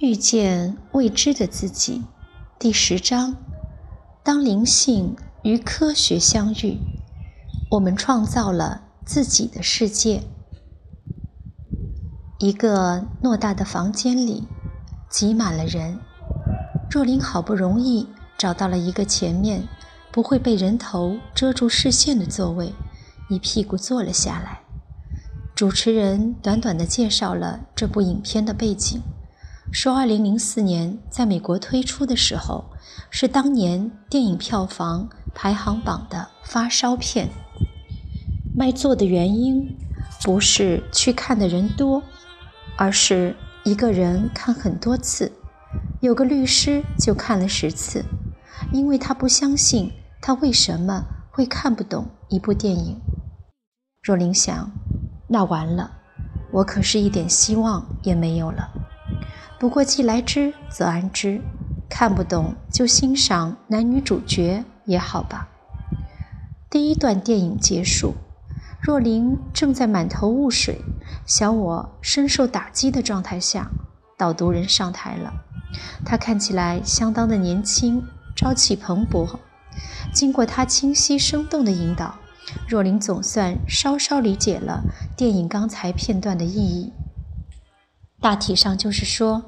遇见未知的自己，第十章：当灵性与科学相遇，我们创造了自己的世界。一个偌大的房间里挤满了人，若琳好不容易找到了一个前面不会被人头遮住视线的座位，一屁股坐了下来。主持人短短的介绍了这部影片的背景。说，2004年在美国推出的时候，是当年电影票房排行榜的发烧片。卖座的原因不是去看的人多，而是一个人看很多次。有个律师就看了十次，因为他不相信他为什么会看不懂一部电影。若琳想，那完了，我可是一点希望也没有了。不过既来之则安之，看不懂就欣赏男女主角也好吧。第一段电影结束，若琳正在满头雾水、小我深受打击的状态下，导读人上台了。他看起来相当的年轻，朝气蓬勃。经过他清晰生动的引导，若琳总算稍稍理解了电影刚才片段的意义。大体上就是说，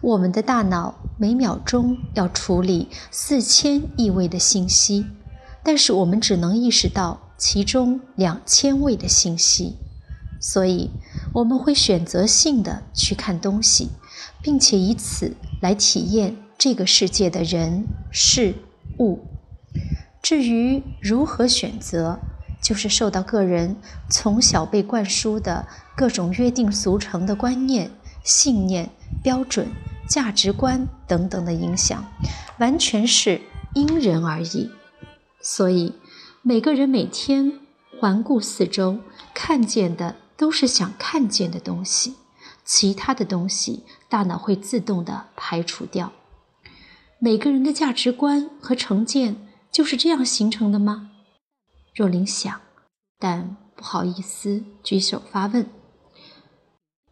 我们的大脑每秒钟要处理四千亿位的信息，但是我们只能意识到其中两千位的信息，所以我们会选择性的去看东西，并且以此来体验这个世界的人事物。至于如何选择，就是受到个人从小被灌输的各种约定俗成的观念。信念、标准、价值观等等的影响，完全是因人而异。所以，每个人每天环顾四周，看见的都是想看见的东西，其他的东西大脑会自动的排除掉。每个人的价值观和成见就是这样形成的吗？若琳想，但不好意思举手发问。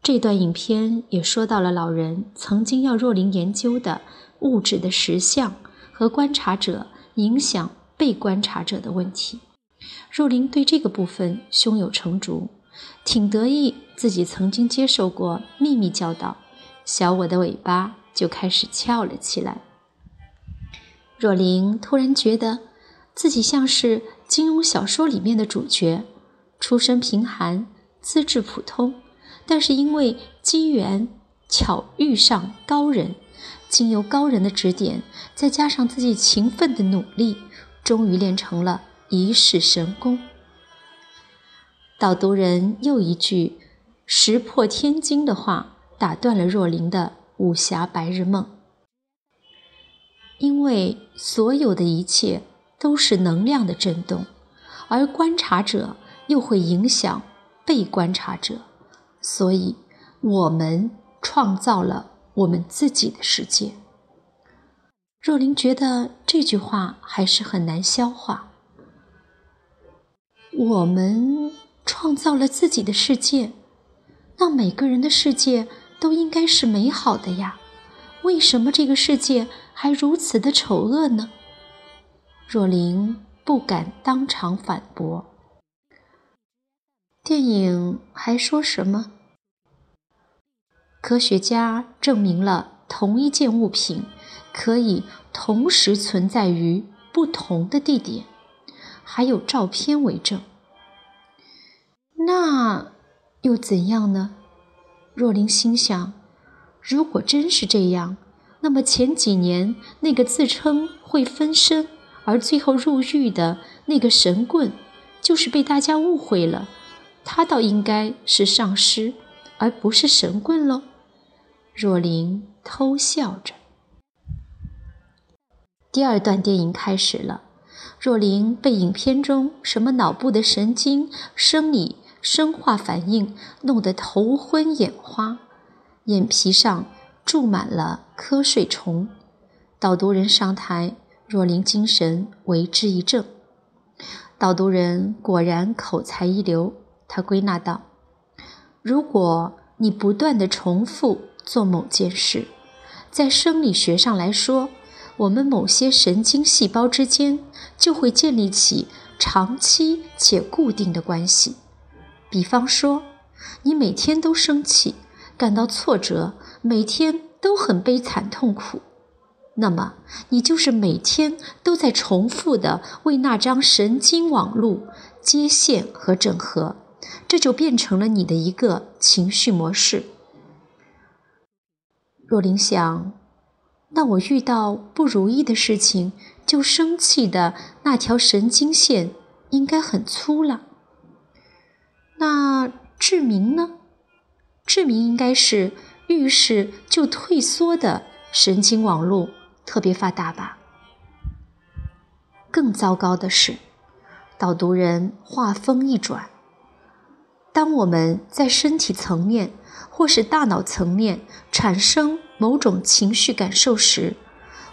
这段影片也说到了老人曾经要若琳研究的物质的实相和观察者影响被观察者的问题。若琳对这个部分胸有成竹，挺得意自己曾经接受过秘密教导，小我的尾巴就开始翘了起来。若琳突然觉得自己像是金庸小说里面的主角，出身贫寒，资质普通。但是因为机缘巧遇上高人，经由高人的指点，再加上自己勤奋的努力，终于练成了一世神功。导读人又一句石破天惊的话，打断了若琳的武侠白日梦。因为所有的一切都是能量的震动，而观察者又会影响被观察者。所以，我们创造了我们自己的世界。若琳觉得这句话还是很难消化。我们创造了自己的世界，那每个人的世界都应该是美好的呀？为什么这个世界还如此的丑恶呢？若琳不敢当场反驳。电影还说什么？科学家证明了同一件物品可以同时存在于不同的地点，还有照片为证。那又怎样呢？若琳心想，如果真是这样，那么前几年那个自称会分身而最后入狱的那个神棍，就是被大家误会了，他倒应该是上师，而不是神棍喽。若琳偷笑着。第二段电影开始了，若琳被影片中什么脑部的神经、生理、生化反应弄得头昏眼花，眼皮上住满了瞌睡虫。导读人上台，若琳精神为之一振。导读人果然口才一流，他归纳道：“如果你不断的重复。”做某件事，在生理学上来说，我们某些神经细胞之间就会建立起长期且固定的关系。比方说，你每天都生气，感到挫折，每天都很悲惨痛苦，那么你就是每天都在重复的为那张神经网路接线和整合，这就变成了你的一个情绪模式。若琳想，那我遇到不如意的事情就生气的那条神经线应该很粗了。那志明呢？志明应该是遇事就退缩的神经网络特别发达吧。更糟糕的是，导读人话锋一转，当我们在身体层面。或是大脑层面产生某种情绪感受时，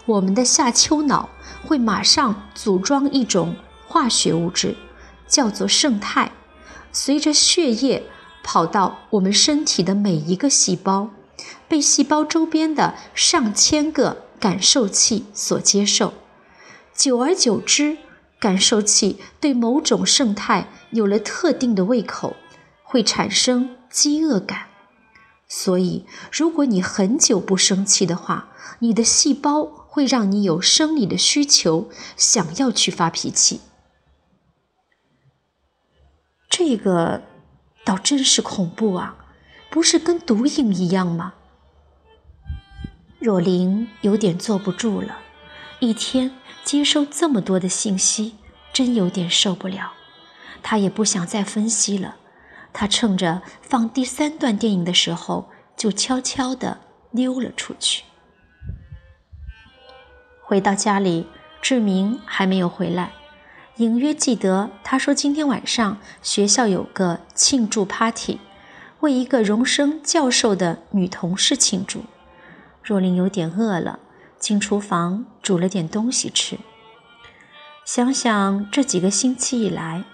我们的下丘脑会马上组装一种化学物质，叫做胜肽，随着血液跑到我们身体的每一个细胞，被细胞周边的上千个感受器所接受。久而久之，感受器对某种胜肽有了特定的胃口，会产生饥饿感。所以，如果你很久不生气的话，你的细胞会让你有生理的需求，想要去发脾气。这个倒真是恐怖啊，不是跟毒瘾一样吗？若琳有点坐不住了，一天接收这么多的信息，真有点受不了。她也不想再分析了。他趁着放第三段电影的时候，就悄悄地溜了出去。回到家里，志明还没有回来。隐约记得他说今天晚上学校有个庆祝 party，为一个荣升教授的女同事庆祝。若琳有点饿了，进厨房煮了点东西吃。想想这几个星期以来，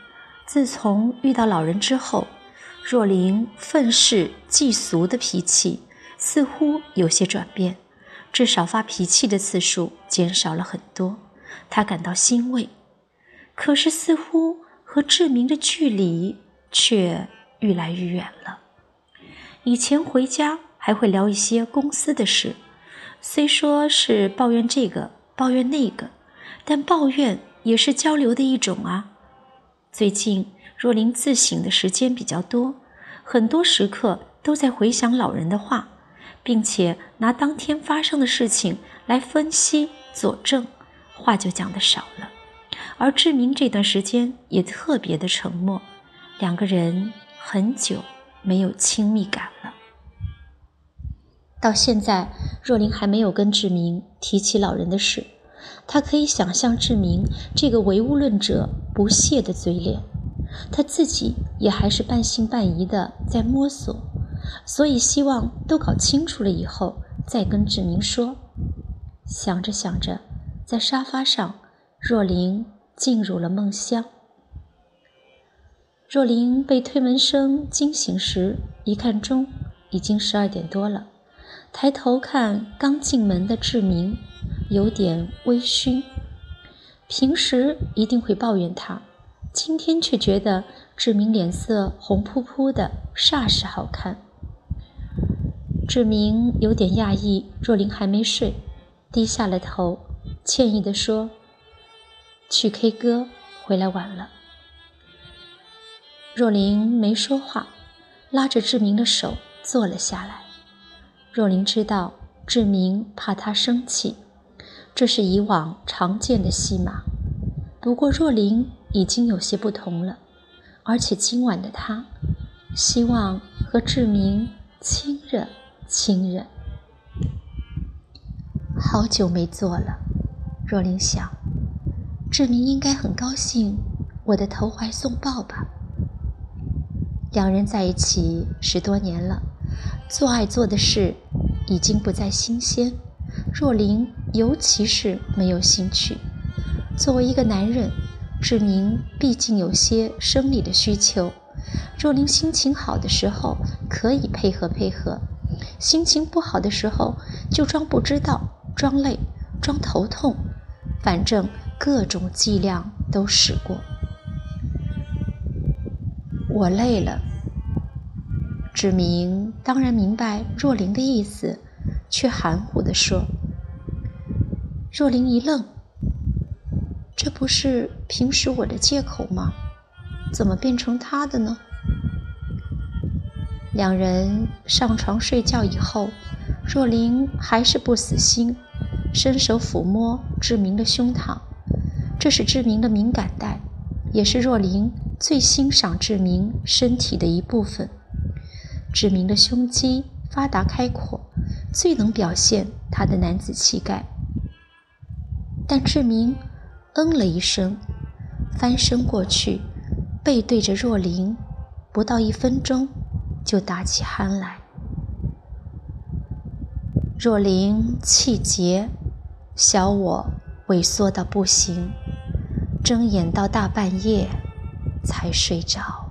自从遇到老人之后。若琳愤世嫉俗的脾气似乎有些转变，至少发脾气的次数减少了很多，她感到欣慰。可是，似乎和志明的距离却愈来愈远了。以前回家还会聊一些公司的事，虽说是抱怨这个抱怨那个，但抱怨也是交流的一种啊。最近。若琳自省的时间比较多，很多时刻都在回想老人的话，并且拿当天发生的事情来分析佐证，话就讲的少了。而志明这段时间也特别的沉默，两个人很久没有亲密感了。到现在，若琳还没有跟志明提起老人的事，他可以想象志明这个唯物论者不屑的嘴脸。他自己也还是半信半疑的在摸索，所以希望都搞清楚了以后再跟志明说。想着想着，在沙发上，若琳进入了梦乡。若琳被推门声惊醒时，一看钟，已经十二点多了。抬头看刚进门的志明，有点微醺。平时一定会抱怨他。今天却觉得志明脸色红扑扑的，煞是好看。志明有点讶异，若琳还没睡，低下了头，歉意地说：“去 K 歌，回来晚了。”若琳没说话，拉着志明的手坐了下来。若琳知道志明怕她生气，这是以往常见的戏码。不过若琳。已经有些不同了，而且今晚的他希望和志明亲热亲热。好久没做了，若琳想，志明应该很高兴我的投怀送抱吧。两人在一起十多年了，做爱做的事已经不再新鲜，若琳尤其是没有兴趣。作为一个男人。志明毕竟有些生理的需求，若琳心情好的时候可以配合配合，心情不好的时候就装不知道，装累，装头痛，反正各种伎俩都使过。我累了。志明当然明白若琳的意思，却含糊地说。若琳一愣：“这不是平时我的借口吗？怎么变成他的呢？”两人上床睡觉以后，若琳还是不死心，伸手抚摸志明的胸膛。这是志明的敏感带，也是若琳最欣赏志明身体的一部分。志明的胸肌发达开阔，最能表现他的男子气概。但志明嗯了一声，翻身过去，背对着若琳，不到一分钟就打起鼾来。若琳气结，小我萎缩到不行，睁眼到大半夜才睡着。